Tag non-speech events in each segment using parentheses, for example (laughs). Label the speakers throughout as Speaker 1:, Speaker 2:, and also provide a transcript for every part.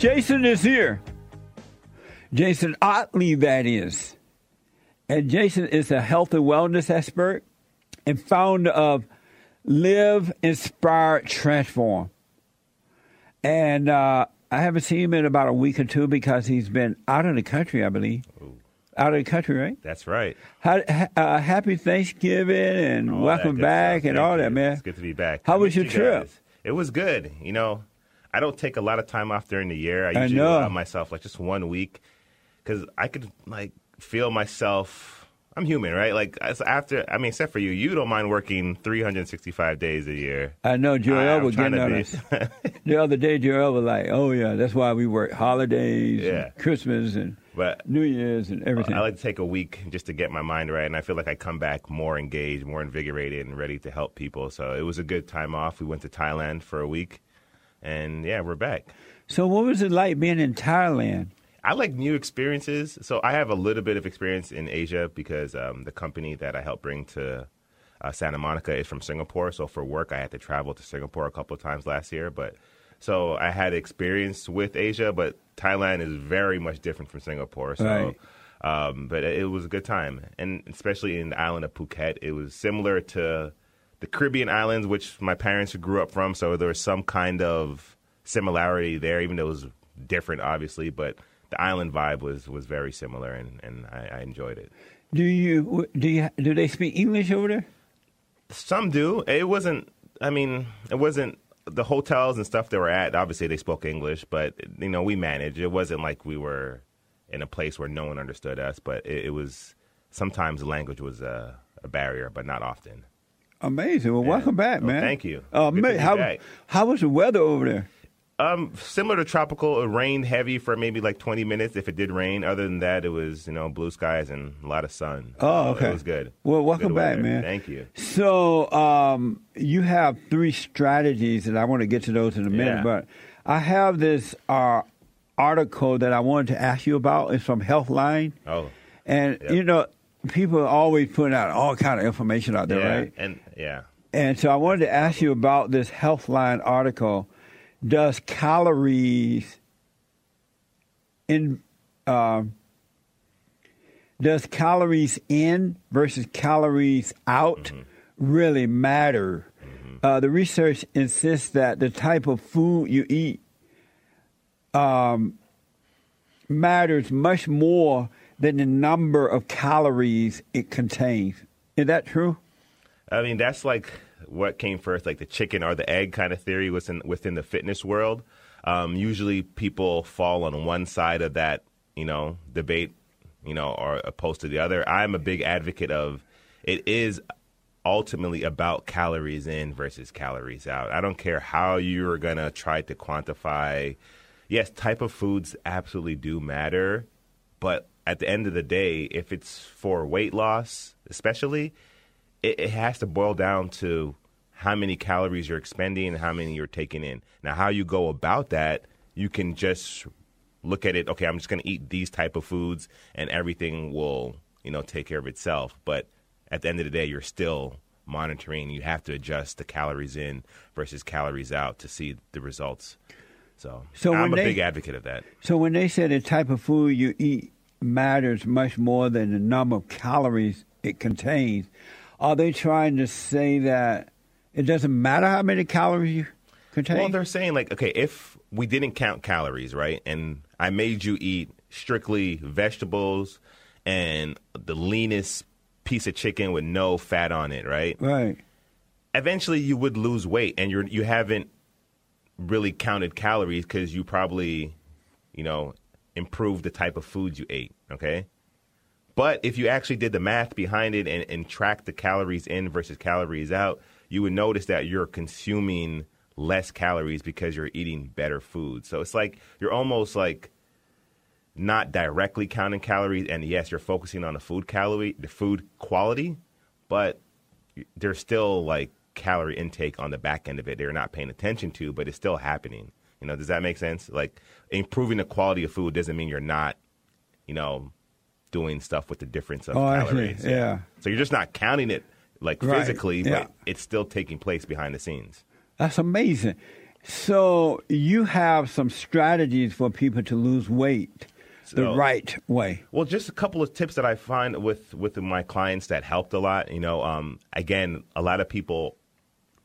Speaker 1: Jason is here. Jason Ottley, that is. And Jason is a health and wellness expert and founder of Live, Inspire, Transform. And uh, I haven't seen him in about a week or two because he's been out of the country, I believe.
Speaker 2: Ooh.
Speaker 1: Out of the country, right?
Speaker 2: That's right.
Speaker 1: How, uh, happy Thanksgiving and
Speaker 2: All
Speaker 1: welcome back
Speaker 2: stuff.
Speaker 1: and
Speaker 2: Thank
Speaker 1: all that, man.
Speaker 2: It's good to be back.
Speaker 1: How
Speaker 2: I
Speaker 1: was your
Speaker 2: you
Speaker 1: trip?
Speaker 2: It was good. You know, I don't take a lot of time off during the year. I
Speaker 1: I
Speaker 2: usually
Speaker 1: know.
Speaker 2: allow myself like just one week because I could like feel myself. I'm human, right? Like after, I mean, except for you, you don't mind working 365 days a year.
Speaker 1: I know Joel was getting on us. (laughs) The other day, Joel was like, oh, yeah, that's why we work holidays,
Speaker 2: Yeah.
Speaker 1: and Christmas, and
Speaker 2: But
Speaker 1: New Year's, and everything.
Speaker 2: I like to take a week just to get my mind right, and I feel like I come back more engaged, more invigorated, and ready to help people. So it was a good time off. We went to Thailand for a week, and yeah, we're back.
Speaker 1: so, what was it like being in Thailand?
Speaker 2: I like new experiences. So I have a little bit of experience in Asia because um, the company that I helped bring to uh, Santa Monica is from Singapore. So for work, I had to travel to Singapore a couple of times last year. But so I had experience with Asia, but Thailand is very much different from Singapore. So.
Speaker 1: Right.
Speaker 2: Um, but it was a good time, and especially in the island of Phuket, it was similar to the Caribbean islands, which my parents grew up from. So there was some kind of similarity there, even though it was different, obviously. But the island vibe was was very similar, and, and I, I enjoyed it.
Speaker 1: Do you do you do they speak English over there?
Speaker 2: Some do. It wasn't. I mean, it wasn't the hotels and stuff they were at. Obviously, they spoke English, but you know, we managed. It wasn't like we were in a place where no one understood us. But it, it was sometimes the language was a, a barrier, but not often.
Speaker 1: Amazing. Well, welcome back,
Speaker 2: Well,
Speaker 1: man.
Speaker 2: thank you.
Speaker 1: Uh, ma- how
Speaker 2: back.
Speaker 1: how was the weather over there?
Speaker 2: Um, similar to tropical, it rained heavy for maybe like 20 minutes if it did rain. Other than that, it was you know blue skies and a lot of sun.
Speaker 1: Oh,
Speaker 2: So
Speaker 1: okay.
Speaker 2: It was good.
Speaker 1: Well, welcome
Speaker 2: Good
Speaker 1: back, man.
Speaker 2: Thank you.
Speaker 1: So um, you have three strategies, and I want to get to those in a minute.
Speaker 2: Yeah.
Speaker 1: But I have this uh, article that I wanted to ask you about. It's from Healthline,
Speaker 2: Oh,
Speaker 1: and
Speaker 2: Yep.
Speaker 1: you know people are always putting out all kind of information out there,
Speaker 2: yeah,
Speaker 1: right?
Speaker 2: and yeah.
Speaker 1: And so I wanted to ask you about this Healthline article. Does calories in um, does calories in versus calories out really matter? Uh, the research insists that the type of food you eat um, matters much more than the number of calories it contains. Is that true?
Speaker 2: I mean, that's like what came first, like the chicken or the egg kind of theory within within the fitness world. Um, usually, people fall on one side of that, you know, debate, you know, or opposed to the other. I'm a big advocate of it is ultimately about calories in versus calories out. I don't care how you're gonna try to quantify. Yes, type of foods absolutely do matter, but at the end of the day, if it's for weight loss, especially, it, it has to boil down to how many calories you're expending and how many you're taking in. Now, how you go about that, you can just look at it. Okay, I'm just going to eat these type of foods, and everything will, you know, take care of itself. But at the end of the day, you're still monitoring. You have to adjust the calories in versus calories out to see the results. So,
Speaker 1: So
Speaker 2: I'm a
Speaker 1: they-
Speaker 2: big advocate of that.
Speaker 1: So when they say the type of food you eat matters much more than the number of calories it contains, are they trying to say that it doesn't matter how many calories you contain?
Speaker 2: Well, they're saying like, okay, if we didn't count calories, right, and I made you eat strictly vegetables and the leanest piece of chicken with no fat on it, right?
Speaker 1: right.
Speaker 2: Eventually, you would lose weight, and you're you haven't really counted calories because you probably, you know, improved the type of food you ate. Okay. But if you actually did the math behind it and, and tracked the calories in versus calories out, you would notice that you're consuming less calories because you're eating better food. So it's like you're almost like not directly counting calories, and yes, you're focusing on the food calorie, the food quality, but there's still like calorie intake on the back end of it. They're not paying attention to, but it's still happening. You know, does that make sense? Like improving the quality of food doesn't mean you're not, you know, doing stuff with the difference of
Speaker 1: Oh,
Speaker 2: calories.
Speaker 1: Yeah.
Speaker 2: So you're just not counting it like
Speaker 1: Right.
Speaker 2: physically,
Speaker 1: Yeah.
Speaker 2: but it's still taking place behind the scenes.
Speaker 1: That's amazing. So you have some strategies for people to lose weight the right way.
Speaker 2: Well, just a couple of tips that I find with with my clients that helped a lot. You know, um, again, a lot of people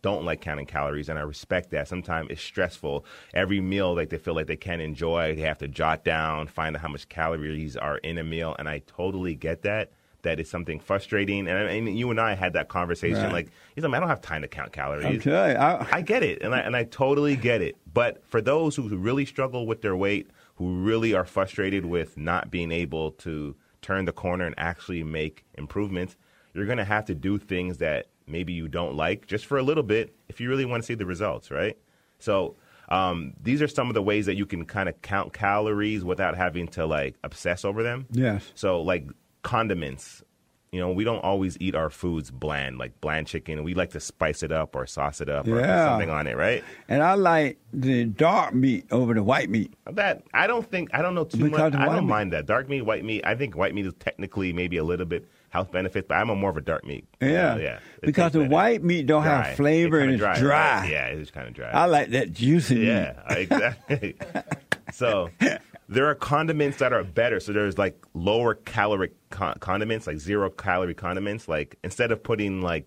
Speaker 2: don't like counting calories, and I respect that. Sometimes it's stressful. Every meal, like they feel like they can't enjoy, they have to jot down, find out how much calories are in a meal, and I totally get that. That is something frustrating, and, and you and I had that conversation.
Speaker 1: Right.
Speaker 2: Like, he's like, I don't have time to count calories.
Speaker 1: Okay. I,
Speaker 2: I get it, and I and I totally get it. But for those who really struggle with their weight, who really are frustrated with not being able to turn the corner and actually make improvements, you're going to have to do things that maybe you don't like just for a little bit if you really want to see the results, right? So. Um, these are some of the ways that you can kind of count calories without having to like obsess over them.
Speaker 1: yes.
Speaker 2: So like condiments, you know, we don't always eat our foods bland, like bland chicken. We like to spice it up or sauce it up or put something on it, right?
Speaker 1: And I like the dark meat over the white meat.
Speaker 2: That I don't think I don't know too
Speaker 1: Because
Speaker 2: much. I don't
Speaker 1: meat.
Speaker 2: mind that dark meat, white meat. I think white meat is technically maybe a little bit health benefits, but I'm a more of a dark meat.
Speaker 1: Yeah.
Speaker 2: Uh, yeah. It
Speaker 1: Because the
Speaker 2: better.
Speaker 1: white meat don't
Speaker 2: Dry.
Speaker 1: have flavor and
Speaker 2: kinda
Speaker 1: it's dry.
Speaker 2: right? Yeah, it's kind of dry.
Speaker 1: I like that juicy
Speaker 2: Yeah,
Speaker 1: meat.
Speaker 2: exactly. (laughs) so there are condiments that are better. So there's like lower caloric con- condiments, like zero calorie condiments. Like instead of putting like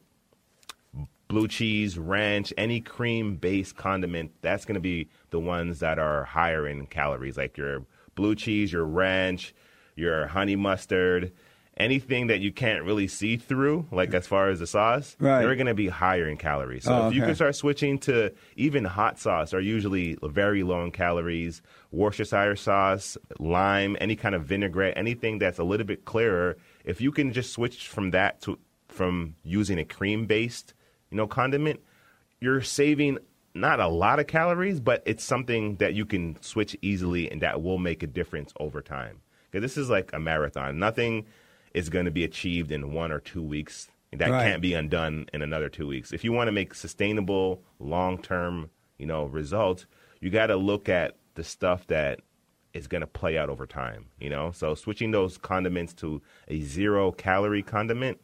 Speaker 2: blue cheese, ranch, any cream based condiment, that's going to be the ones that are higher in calories, like your blue cheese, your ranch, your honey mustard. Anything that you can't really see through, like as far as the sauce,
Speaker 1: Right.
Speaker 2: they're going to be higher in calories. So
Speaker 1: Oh,
Speaker 2: if you can start switching to even hot sauce are usually very low in calories. Worcestershire sauce, lime, any kind of vinaigrette, anything that's a little bit clearer. If you can just switch from that to from using a cream based, you know, condiment, you're saving not a lot of calories, but it's something that you can switch easily and that will make a difference over time. Because this is like a marathon. Nothing is going to be achieved in one or two weeks. That
Speaker 1: Right.
Speaker 2: can't be undone in another two weeks. If you want to make sustainable, long term, you know, results, you got to look at the stuff that is going to play out over time. You know, so switching those condiments to a zero calorie condiment,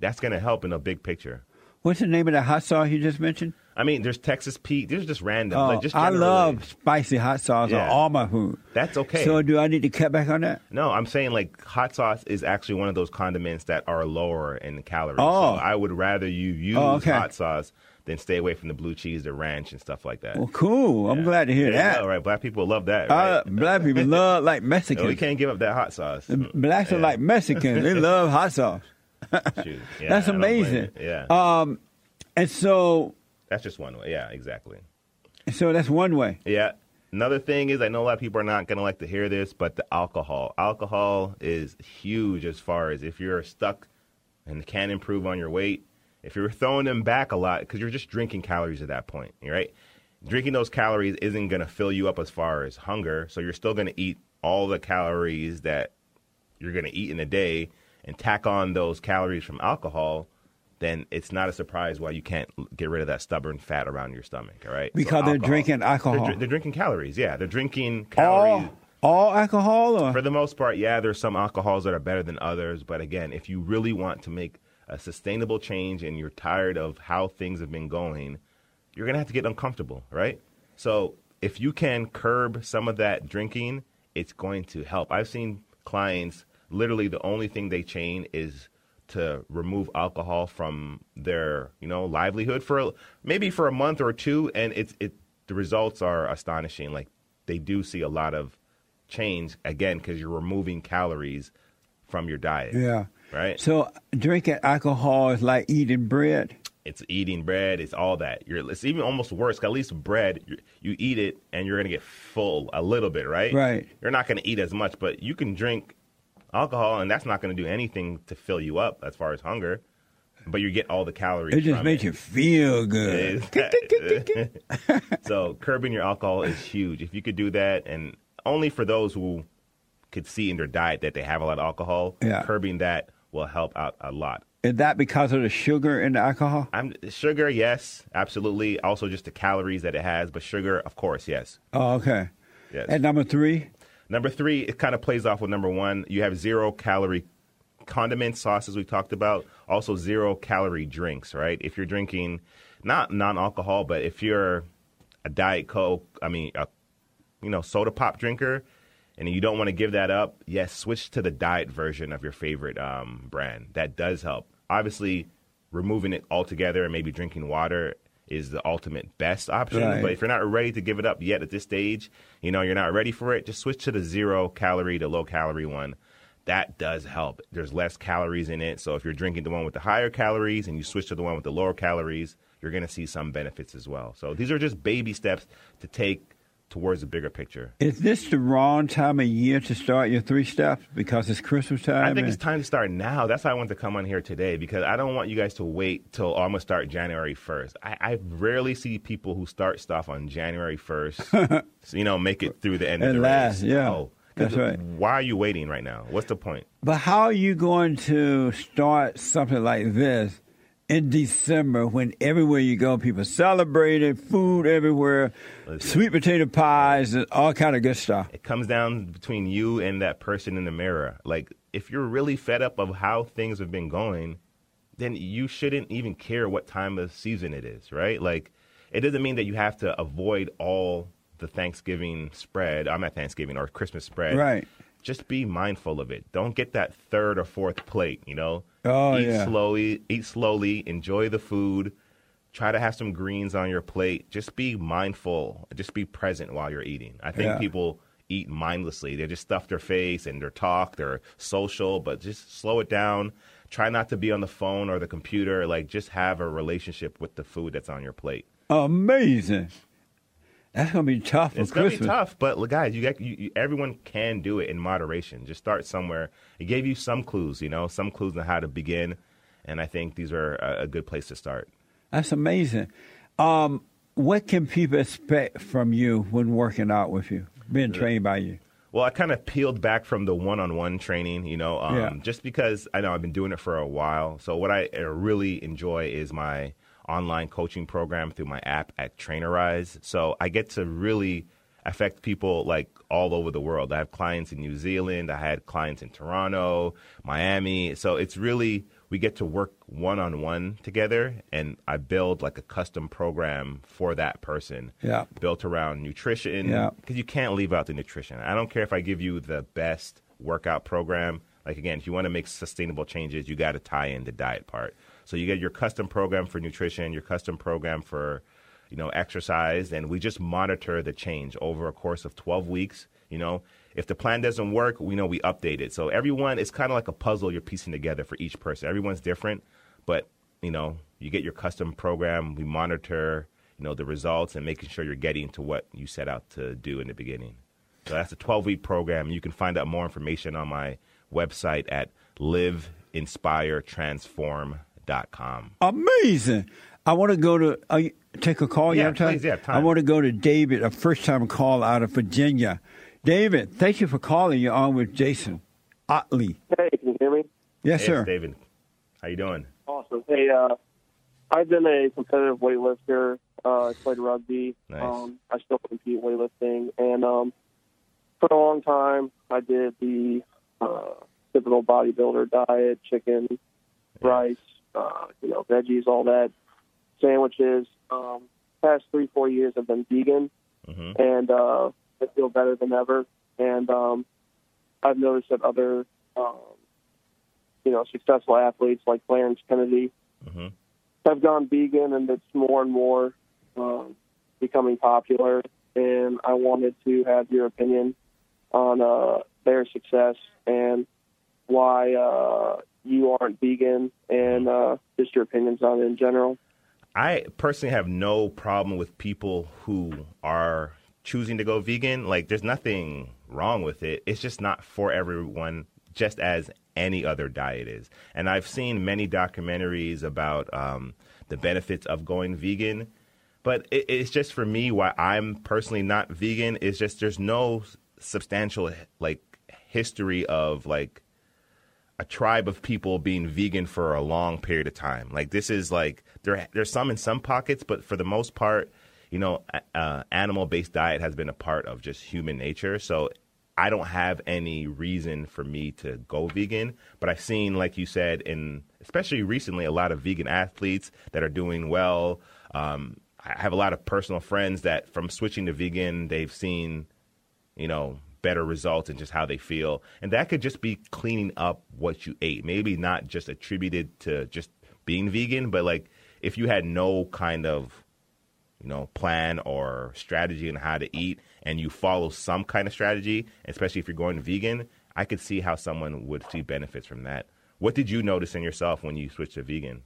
Speaker 2: that's going to help in a big picture.
Speaker 1: What's the name of the hot sauce you just mentioned?
Speaker 2: I mean, there's Texas Pete. There's just random.
Speaker 1: Oh,
Speaker 2: like just
Speaker 1: I love spicy hot sauce
Speaker 2: Yeah.
Speaker 1: on all my food.
Speaker 2: That's okay.
Speaker 1: So do I need to cut back on that?
Speaker 2: No, I'm saying like hot sauce is actually one of those condiments that are lower in calories.
Speaker 1: Oh.
Speaker 2: So I would rather you use
Speaker 1: Oh, okay.
Speaker 2: hot sauce than stay away from the blue cheese, the ranch, and stuff like that.
Speaker 1: Well, cool. I'm glad to hear
Speaker 2: you
Speaker 1: that.
Speaker 2: All right. Black people love that. Right?
Speaker 1: Uh, black people (laughs) love like
Speaker 2: No, we can't give up that hot sauce.
Speaker 1: Blacks are like Mexicans. they (laughs) love hot sauce.
Speaker 2: Shoot. (laughs) Yeah,
Speaker 1: That's
Speaker 2: I don't blame
Speaker 1: amazing.
Speaker 2: Yeah,
Speaker 1: Um, and so,
Speaker 2: that's just one way. Yeah, exactly.
Speaker 1: so that's one way.
Speaker 2: Yeah. Another thing is, I know a lot of people are not going to like to hear this, but the alcohol. Alcohol is huge as far as if you're stuck and can't improve on your weight. If you're throwing them back a lot, because you're just drinking calories at that point, right? Drinking those calories isn't going to fill you up as far as hunger, so you're still going to eat all the calories that you're going to eat in a day and tack on those calories from alcohol, then it's not a surprise why you can't get rid of that stubborn fat around your stomach, all right? So
Speaker 1: Because they're drinking
Speaker 2: They're,
Speaker 1: alcohol.
Speaker 2: they're drinking calories, yeah. They're drinking calories.
Speaker 1: all, all alcohol or?
Speaker 2: For the most part, yeah, there's some alcohols that are better than others. But again, if you really want to make a sustainable change and you're tired of how things have been going, you're going to have to get uncomfortable, right? So if you can curb some of that drinking, it's going to help. I've seen clients literally the only thing they chain is to remove alcohol from their, you know, livelihood for a- maybe for a month or two and it's it the results are astonishing. Like they do see a lot of change again because you're removing calories from your diet.
Speaker 1: yeah.
Speaker 2: Right?
Speaker 1: So drinking alcohol is like eating bread.
Speaker 2: it's eating bread, it's all that. You're, it's even almost worse. at least bread, you, you eat it and you're going to get full a little bit, right?
Speaker 1: Right.
Speaker 2: You're not going to eat as much, but you can drink alcohol and that's not going to do anything to fill you up as far as hunger. But you get all the calories.
Speaker 1: It just
Speaker 2: from
Speaker 1: makes
Speaker 2: it.
Speaker 1: you feel good. (laughs)
Speaker 2: so curbing your alcohol is huge. If you could do that, and only for those who could see in their diet that they have a lot of alcohol,
Speaker 1: Yeah.
Speaker 2: curbing that will help out a lot.
Speaker 1: Is that because of the sugar in the alcohol?
Speaker 2: I'm sugar, yes, absolutely. Also, just the calories that it has, but sugar, of course, yes.
Speaker 1: Oh, okay.
Speaker 2: Yes.
Speaker 1: And number three?
Speaker 2: Number three, it kind of plays off with number one. You have zero calorie condiments, sauces we talked about. Also, zero calorie drinks, right? If you're drinking not non alcohol, but if you're a diet coke, I mean, a you know soda pop drinker, and you don't want to give that up, yes, switch to the diet version of your favorite um, brand. That does help. Obviously, removing it altogether and maybe drinking water is the ultimate best option.
Speaker 1: Right.
Speaker 2: But if you're not ready to give it up yet at this stage, you know, you're not ready for it, just switch to the zero calorie to low calorie one. That does help. There's less calories in it. So if you're drinking the one with the higher calories and you switch to the one with the lower calories, you're going to see some benefits as well. So these are just baby steps to take towards the bigger picture.
Speaker 1: Is this the wrong time of year to start your three steps because it's Christmas time?
Speaker 2: I think it's time to start now. That's why I wanted to come on here today because I don't want you guys to wait till oh, I'm gonna start January 1st. I, I rarely see people who start stuff on January 1st, (laughs) you know, make it through the end of
Speaker 1: And
Speaker 2: the
Speaker 1: last,
Speaker 2: race.
Speaker 1: yeah.
Speaker 2: Oh, 'Cause
Speaker 1: That's right.
Speaker 2: Why are you waiting right now? What's the point?
Speaker 1: But how are you going to start something like this in December when everywhere you go, people celebrating, food everywhere,
Speaker 2: Listen.
Speaker 1: sweet potato pies, and all kind of good stuff?
Speaker 2: It comes down between you and that person in the mirror. Like, if you're really fed up of how things have been going, then you shouldn't even care what time of season it is, right? Like, it doesn't mean that you have to avoid all the Thanksgiving spread. Uh, I'm at Thanksgiving or Christmas spread.
Speaker 1: Right.
Speaker 2: Just be mindful of it. Don't get that third or fourth plate, you know?
Speaker 1: Oh,
Speaker 2: eat
Speaker 1: yeah.
Speaker 2: slowly, eat slowly, enjoy the food. Try to have some greens on your plate. Just be mindful. Just be present while you're eating. I think
Speaker 1: Yeah.
Speaker 2: people eat mindlessly. They just stuff their face and they're talk, they're social, but just slow it down. Try not to be on the phone or the computer. Like just have a relationship with the food that's on your plate.
Speaker 1: Amazing. That's gonna be tough for
Speaker 2: It's gonna
Speaker 1: Christmas.
Speaker 2: be tough, but look, guys, you got you, you, everyone can do it in moderation. Just start somewhere. It gave you some clues, you know, some clues on how to begin, and I think these are a, a good place to start.
Speaker 1: That's amazing. Um, what can people expect from you when working out with you, being trained by you?
Speaker 2: Well, I kind of peeled back from the one-on-one training, you know, um,
Speaker 1: Yeah.
Speaker 2: just because I know I've been doing it for a while. So what I uh, really enjoy is my online coaching program through my app at Trainerize. So I get to really affect people like all over the world. I have clients in New Zealand. I had clients in Toronto, Miami. So it's really we get to work one on one together, and I build like a custom program for that person
Speaker 1: Yeah.
Speaker 2: built around nutrition
Speaker 1: Yeah.
Speaker 2: because you can't leave out the nutrition. I don't care if I give you the best workout program. Like again, if you want to make sustainable changes, you got to tie in the diet part. So you get your custom program for nutrition, your custom program for you know exercise, and we just monitor the change over a course of 12 weeks. You know, if the plan doesn't work, we know we update it. So everyone, it's kind of like a puzzle you're piecing together for each person. Everyone's different, but you know, you get your custom program. We monitor, you know, the results and making sure you're getting to what you set out to do in the beginning. So that's a 12 week program. You can find out more information on my website at liveinspiretransform.com.
Speaker 1: Amazing. I want to go to uh, take a call. You have time?
Speaker 2: please, yeah, time.
Speaker 1: I want to go to David, a first time call out of Virginia. David, thank you for calling. You're on with Jason Ottley.
Speaker 3: Hey, can you hear me?
Speaker 1: Yes,
Speaker 2: Hey,
Speaker 1: sir.
Speaker 2: it's David. How you doing?
Speaker 3: Awesome. Hey, uh, I've been a competitive weightlifter. Uh, I played rugby.
Speaker 2: Nice.
Speaker 3: Um, I still compete weightlifting, and um, for a long time, I did the uh, typical bodybuilder diet: chicken, rice, uh, you know, veggies, all that, sandwiches. Um, past three, four years, I've been vegan,
Speaker 2: hmm
Speaker 3: and uh, I feel better than ever. And um, I've noticed that other, um, you know, successful athletes like Clarence Kennedy
Speaker 2: hmm
Speaker 3: have gone vegan, and it's more and more um, becoming popular. And I wanted to have your opinion on uh, their success and why uh, you aren't vegan, and uh, just your opinions on it in general.
Speaker 2: I personally have no problem with people who are choosing to go vegan. Like, there's nothing wrong with it. It's just not for everyone, just as any other diet is. And I've seen many documentaries about um, the benefits of going vegan. But it, it's just for me why I'm personally not vegan is just there's no substantial like history of like a tribe of people being vegan for a long period of time. Like this is like there there's some in some pockets, but for the most part, you know, uh, animal-based diet has been a part of just human nature. So I don't have any reason for me to go vegan, but I've seen, like you said, in especially recently, a lot of vegan athletes that are doing well. Um, I have a lot of personal friends that from switching to vegan, they've seen, you know, better results and just how they feel. And that could just be cleaning up what you ate. Maybe not just attributed to just being vegan, but like if you had no kind of, you know, plan or strategy on how to eat and you follow some kind of strategy, especially if you're going vegan, I could see how someone would see benefits from that. What did you notice in yourself when you switched to vegan?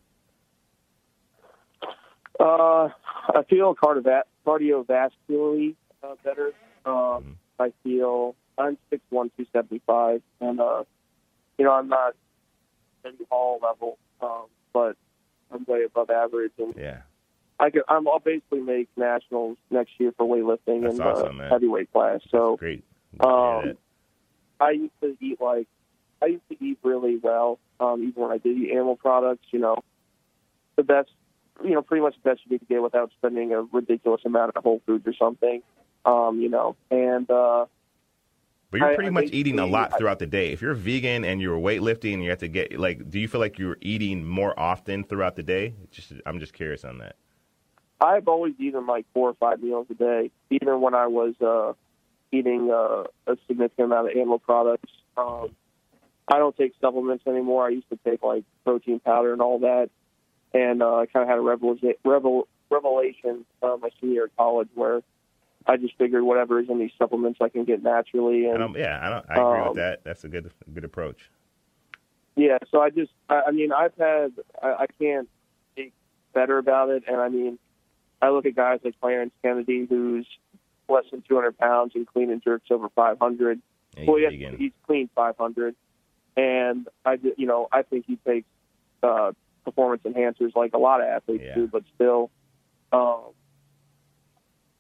Speaker 3: Uh, I feel cardiovascularly uh, better. Um, mm-hmm. I feel I'm six one two seventy five, and uh, you know I'm not Eddie Hall level, um, but I'm way above average, and
Speaker 2: yeah,
Speaker 3: I could I'm, I'll basically make nationals next year for weightlifting
Speaker 2: That's
Speaker 3: and
Speaker 2: awesome,
Speaker 3: uh, heavyweight class. So
Speaker 2: That's great.
Speaker 3: Um, I used to eat like I used to eat really well, um, even when I did eat animal products. You know, the best, you know, pretty much the best you could get without spending a ridiculous amount at Whole Foods or something. Um, you know, and uh,
Speaker 2: but you're pretty
Speaker 3: I,
Speaker 2: much
Speaker 3: I
Speaker 2: eating a lot throughout the day. If you're vegan and you're weightlifting, and you have to get like, do you feel like you're eating more often throughout the day? Just, I'm just curious on that.
Speaker 3: I've always eaten like four or five meals a day, even when I was uh, eating uh, a significant amount of animal products. Um, I don't take supplements anymore. I used to take like protein powder and all that, and uh, I kind of had a revelation, revel, revelation uh, my senior year of college where I just figured whatever is in these supplements I can get naturally. And
Speaker 2: yeah, I, don't, I agree
Speaker 3: um,
Speaker 2: with that. That's a good good approach.
Speaker 3: Yeah, so I just, I, I mean, I've had, I, I can't speak better about it, and I mean, I look at guys like Clarence Kennedy, who's less than 200 pounds and clean and jerks over 500.
Speaker 2: Yeah,
Speaker 3: well,
Speaker 2: he's
Speaker 3: yes,
Speaker 2: vegan.
Speaker 3: he's clean 500, and I, you know, I think he takes uh, performance enhancers like a lot of athletes
Speaker 2: Yeah.
Speaker 3: do, but still, um,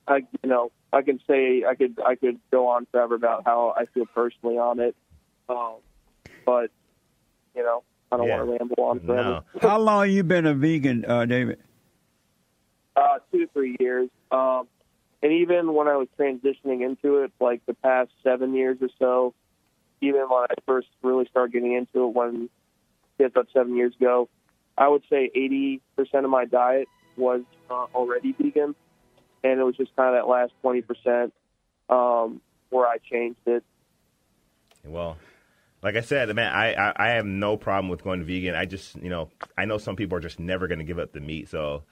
Speaker 3: I, you know, I can say I could, I could go on forever about how I feel personally on it, um, but you know, I don't
Speaker 2: Yeah.
Speaker 3: want to ramble on forever.
Speaker 2: No. (laughs)
Speaker 1: How long you been a vegan, uh, David?
Speaker 3: Uh, two three years. Um, and even when I was transitioning into it, like the past seven years or so, even when I first really started getting into it, when yeah, about seven years ago, I would say 80% of my diet was uh, already vegan. And it was just kind of that last 20% um, where I changed it.
Speaker 2: Well, like I said, man, I, I I have no problem with going vegan. I just you know I know some people are just never going to give up the meat, so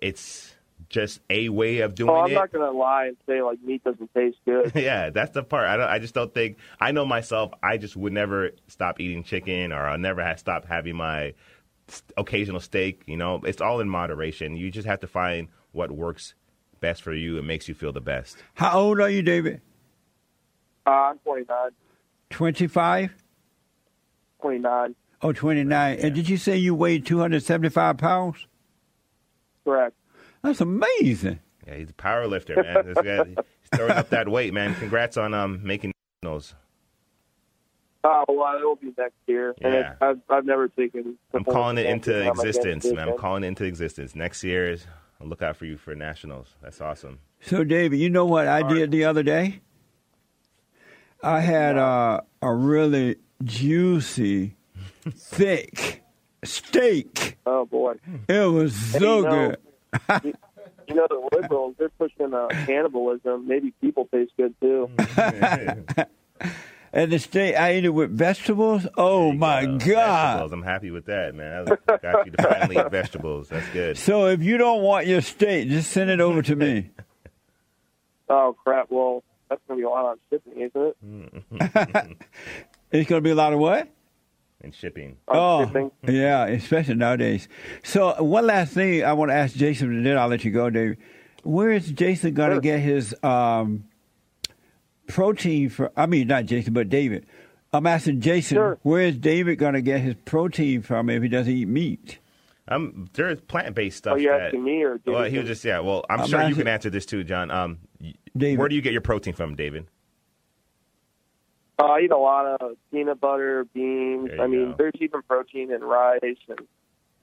Speaker 2: it's just a way of doing it.
Speaker 3: Oh, I'm
Speaker 2: it.
Speaker 3: not going to lie and say like meat doesn't taste good. (laughs)
Speaker 2: yeah, that's the part. I don't. I just don't think. I know myself. I just would never stop eating chicken, or I'll never have stop having my occasional steak. You know, it's all in moderation. You just have to find what works best for you and makes you feel the best.
Speaker 1: How old are you, David?
Speaker 3: Uh, I'm 29.
Speaker 1: 25?
Speaker 3: 29.
Speaker 1: Oh, 29. And did you say you weighed 275 pounds?
Speaker 3: Correct.
Speaker 1: That's amazing.
Speaker 2: Yeah, he's a power lifter, man. This guy, he's throwing up that weight, man. Congrats on um making those.
Speaker 3: Oh, well, it will be next year. And
Speaker 2: Yeah.
Speaker 3: it, I've, I've never taken.
Speaker 2: I'm calling it into
Speaker 3: performance enhancing on my
Speaker 2: existence, man. I'm calling it into existence. Next year, is- I'll look out for you for nationals. That's awesome.
Speaker 1: So, David, you know what I did the other day? I had uh, a really juicy, thick steak.
Speaker 3: Oh boy.
Speaker 1: It was so
Speaker 3: you know,
Speaker 1: good.
Speaker 3: you, you know the liberals, they're pushing uh, cannibalism. Maybe people taste good too. (laughs)
Speaker 1: And the steak, I ate it with vegetables. Oh, my
Speaker 2: Uh,
Speaker 1: God.
Speaker 2: Vegetables. I'm happy with that, man. I got you to finally eat vegetables. That's good.
Speaker 1: So, if you don't want your steak, just send it over to me. (laughs)
Speaker 3: Oh crap! Well, that's gonna be a lot on shipping, isn't it? (laughs)
Speaker 1: It's going to be a lot of what?
Speaker 2: And shipping.
Speaker 1: Oh,
Speaker 3: shipping.
Speaker 1: yeah, especially nowadays. So, one last thing I want to ask Jason, and then I'll let you go, Dave. Where is Jason going to
Speaker 3: Sure.
Speaker 1: get his um, protein from? I mean, not Jason, but David. I'm asking Jason,
Speaker 3: Sure.
Speaker 1: where is David going to get his protein from if he doesn't eat meat?
Speaker 2: Um, there's plant-based stuff.
Speaker 3: Are you
Speaker 2: that,
Speaker 3: asking me or David?
Speaker 2: Well, he
Speaker 3: Jason?
Speaker 2: was just yeah. Well, I'm,
Speaker 1: I'm
Speaker 2: sure you can answer this too, John. Um,
Speaker 1: David.
Speaker 2: where do you get your protein from, David?
Speaker 3: Uh, I eat a lot of peanut butter, beans. I mean,
Speaker 2: go.
Speaker 3: there's even protein in rice, and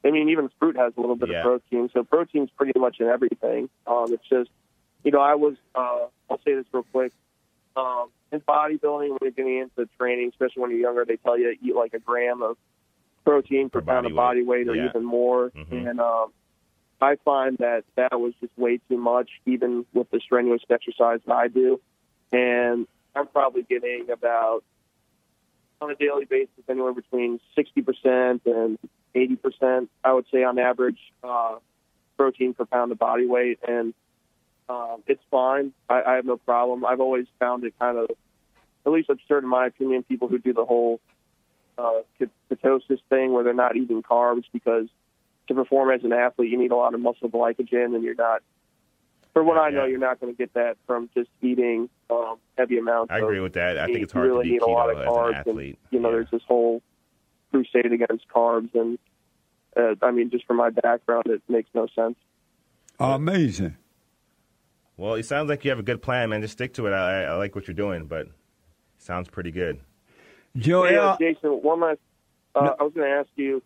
Speaker 3: I mean, even fruit has a little bit
Speaker 2: Yeah.
Speaker 3: of protein. So protein's pretty much in everything. Um, it's just, you know, I was. Uh, I'll say this real quick. Um, in bodybuilding, when you're getting into training, especially when you're younger, they tell you to eat like a gram of protein per pound of
Speaker 2: body
Speaker 3: weight, or
Speaker 2: Yeah.
Speaker 3: even more.
Speaker 2: Mhm.
Speaker 3: And um, I find that that was just way too much, even with the strenuous exercise that I do. And I'm probably getting about on a daily basis anywhere between 60% and 80%, I would say on average, uh, protein per pound of body weight. And um, it's fine. I, I have no problem. I've always found it kind of, at least absurd in my opinion, people who do the whole uh, ketosis thing where they're not eating carbs because to perform as an athlete, you need a lot of muscle glycogen, and you're not. For what I know,
Speaker 2: Yeah.
Speaker 3: you're not going to get that from just eating um, heavy amounts.
Speaker 2: I
Speaker 3: of
Speaker 2: agree with that. I
Speaker 3: meat.
Speaker 2: think it's hard
Speaker 3: you really
Speaker 2: to be
Speaker 3: need a lot
Speaker 2: keto
Speaker 3: of
Speaker 2: as
Speaker 3: carbs,
Speaker 2: an athlete.
Speaker 3: And, you know,
Speaker 2: Yeah.
Speaker 3: there's this whole crusade against carbs, and uh, I mean, just from my background, it makes no sense.
Speaker 1: Amazing.
Speaker 2: Well, it sounds like you have a good plan, man. Just stick to it. I, I I like what you're doing, but it sounds pretty good.
Speaker 1: Joel,
Speaker 3: yeah, Jason, one last. Uh, I was going to ask you.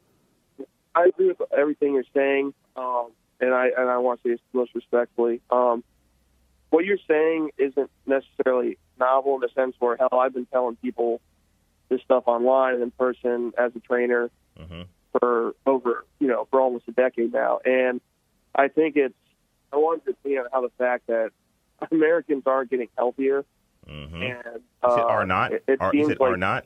Speaker 3: I agree with everything you're saying, um, and I and I want to say this most respectfully. Um, what you're saying isn't necessarily novel in the sense where hell, I've been telling people this stuff online and in person as a trainer
Speaker 2: hmm
Speaker 3: for over you know for almost a decade now, and I think it's. I wanted to see how the fact that (laughs) Americans aren't getting healthier,
Speaker 2: hmm
Speaker 3: and
Speaker 2: Is it
Speaker 3: uh,
Speaker 2: or not?
Speaker 3: It, it
Speaker 2: or,
Speaker 3: seems
Speaker 2: is it
Speaker 3: like
Speaker 2: or not?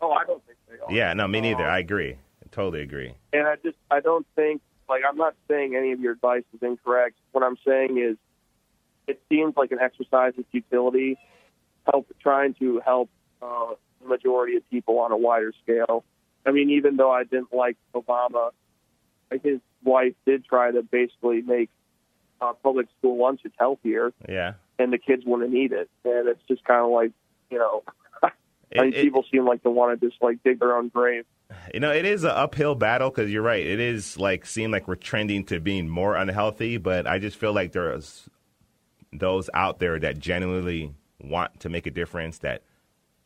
Speaker 3: oh, I don't think they are.
Speaker 2: Yeah, no, me neither.
Speaker 3: Um,
Speaker 2: I agree. I totally agree.
Speaker 3: and I just I don't think like I'm not saying any of your advice is incorrect. What I'm saying is it seems like an exercise of futility, help trying to help uh, the majority of people on a wider scale. I mean, even though I didn't like Obama, like his wife did try to basically make uh, public school lunches healthier,
Speaker 2: Yeah.
Speaker 3: and the kids wouldn't eat it. And it's just kind of like you know, (laughs) I think
Speaker 2: It- it-
Speaker 3: people seem like they want to just like dig their own grave.
Speaker 2: You know, it is an uphill battle because you're right. It is like seem like we're trending to being more unhealthy, but I just feel like there's those out there that genuinely want to make a difference that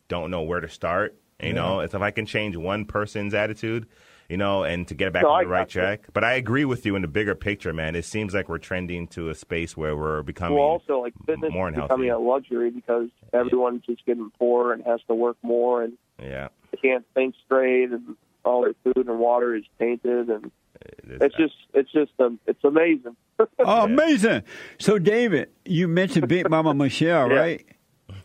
Speaker 2: don't know where to start. You know, it's if I can change one person's attitude, you know, and to get back
Speaker 3: No,
Speaker 2: on
Speaker 3: I
Speaker 2: the right
Speaker 3: gotcha.
Speaker 2: track. But I agree with you in the bigger picture, man. It seems like we're trending to a space where we're becoming
Speaker 3: well, also like fitness
Speaker 2: more
Speaker 3: is
Speaker 2: unhealthy.
Speaker 3: becoming a luxury because everyone's just getting poorer and has to work more, and
Speaker 2: yeah.
Speaker 3: they can't think straight, and all their food and water is tainted, and it's just it's just um, it's amazing.
Speaker 1: Oh, amazing. So, David, you mentioned Big Mama Michelle, (laughs)
Speaker 3: Yeah.
Speaker 1: right?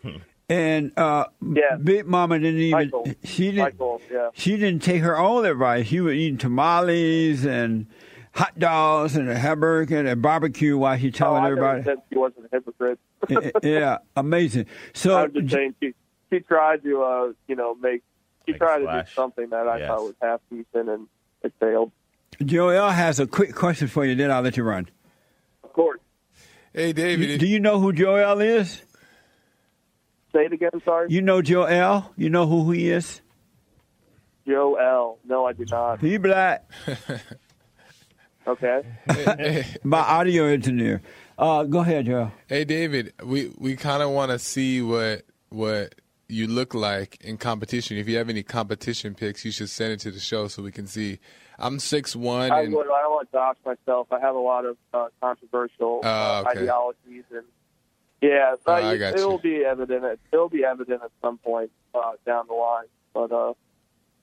Speaker 1: (laughs) And uh,
Speaker 3: Yeah.
Speaker 1: Big Mama didn't even
Speaker 3: Michael,
Speaker 1: she didn't
Speaker 3: Michael, yeah.
Speaker 1: she didn't take her own advice. She was eating tamales and hot dogs and a hamburger and a barbecue while she
Speaker 3: Oh,
Speaker 1: telling
Speaker 3: I never
Speaker 1: everybody.
Speaker 3: said she wasn't a hypocrite. (laughs)
Speaker 1: yeah, amazing. So,
Speaker 3: I was just saying she she tried to uh you know make she
Speaker 2: Make
Speaker 3: tried to do something that I
Speaker 2: Yes.
Speaker 3: thought was half decent and it failed.
Speaker 1: Joel has a quick question for you. Then I'll let you run.
Speaker 3: Of course.
Speaker 4: Hey, David.
Speaker 1: Do you know who Joel is?
Speaker 3: Say it again. Sorry,
Speaker 1: You know Joel? You know who he is?
Speaker 3: Joe L. No, I do not.
Speaker 1: He black. (laughs)
Speaker 3: Okay. (laughs)
Speaker 1: My audio engineer. Uh, go ahead, Joel.
Speaker 4: Hey, David. We we kind of want to see what what you look like in competition. If you have any competition pics, you should send it to the show so we can see. I'm six one
Speaker 3: I,
Speaker 4: and
Speaker 3: would, I don't want to dox myself. I have a lot of uh, controversial
Speaker 4: Oh,
Speaker 3: uh,
Speaker 4: okay.
Speaker 3: ideologies, and yeah, uh,
Speaker 4: I got
Speaker 3: it'll
Speaker 4: you.
Speaker 3: be evident. At, it'll be evident at some point uh, down the line. But uh,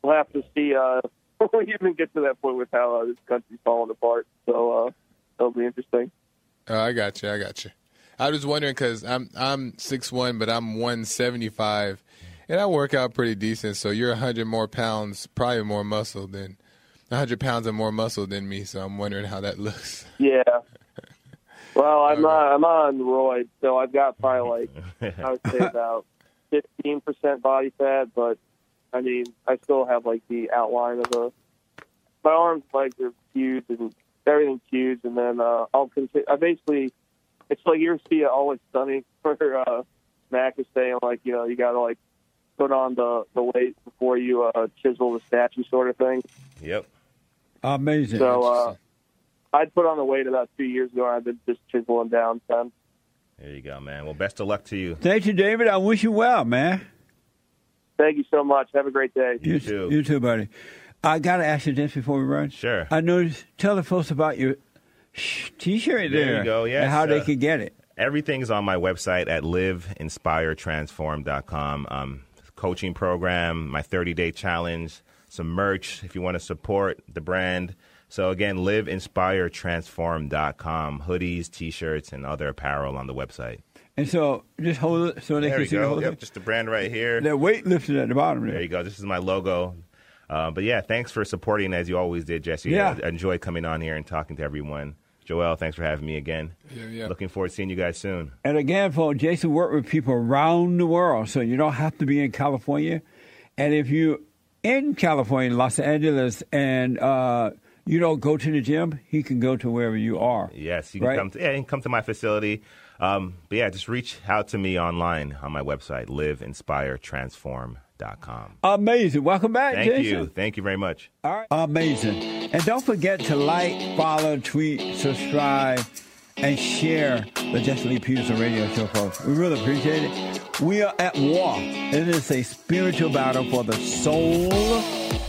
Speaker 3: we'll have to see. Uh, (laughs) when we even get to that point with how uh, this country's falling apart. So uh, it'll be interesting.
Speaker 4: Oh, I got you. I got you. I was wondering because I'm I'm six one, but I'm one seventy five, and I work out pretty decent. So you're hundred more pounds, probably more muscle than hundred pounds and more muscle than me. So I'm wondering how that (laughs) looks.
Speaker 3: Yeah. Well, I'm
Speaker 4: Okay.
Speaker 3: not. I'm on roids, so I've got probably like (laughs) I would say about fifteen percent body fat, but I mean, I still have like the outline of a. My arms, legs are huge, and everything's huge, and then uh, I'll continue. I basically, it's like you see it always sunny (laughs) for uh, Mac is saying like you know you got to like put on the the weight before you uh, chisel the statue sort of thing.
Speaker 2: Yep.
Speaker 1: Amazing.
Speaker 3: So uh, I'd put on the weight about two years ago, and I've been just chiseling down since.
Speaker 2: There you go, man. Well, best of luck to you.
Speaker 1: Thank you, David. I wish you well, man.
Speaker 3: Thank you so much. Have a great day.
Speaker 1: You,
Speaker 2: too.
Speaker 1: You too, buddy. I got to ask you this before we run.
Speaker 2: Sure.
Speaker 1: I noticed, tell the folks about your t-shirt
Speaker 2: There
Speaker 1: there.
Speaker 2: you go, yes,
Speaker 1: And how they could get it.
Speaker 2: Everything's on my website at liveinspiretransform.com. Um, coaching program, my 30 day challenge, some merch if you want to support the brand. So again, liveinspiretransform.com. Hoodies, t-shirts, and other apparel on the website.
Speaker 1: And so just hold it so they
Speaker 2: There
Speaker 1: can
Speaker 2: you
Speaker 1: see the
Speaker 2: go.
Speaker 1: whole
Speaker 2: Yep,
Speaker 1: thing.
Speaker 2: just the brand right here.
Speaker 1: That weight lifted at the bottom there.
Speaker 2: There you go. This is my logo. Uh, but yeah, thanks for supporting as you always did, Jesse.
Speaker 1: Yeah.
Speaker 2: I enjoy coming on here and talking to everyone. Joel, thanks for having me again.
Speaker 4: Yeah, yeah.
Speaker 2: Looking forward to seeing you guys soon.
Speaker 1: And again, for Jason worked with people around the world, so you don't have to be in California. And if you're in California, Los Angeles, and uh, you don't go to the gym, he can go to wherever you are.
Speaker 2: Yes, you can
Speaker 1: Right.
Speaker 2: come. To, yeah, you can come to my facility. Um, but yeah, just reach out to me online on my website, liveinspiretransform.com.
Speaker 1: Amazing. Welcome back,
Speaker 2: Thank
Speaker 1: Jason.
Speaker 2: you. Thank you very much.
Speaker 1: All right. Amazing. And don't forget to like, follow, tweet, subscribe, and share the Jesse Lee Peterson radio show, folks. We really appreciate it. We are at war. It is a spiritual battle for the soul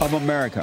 Speaker 1: of America.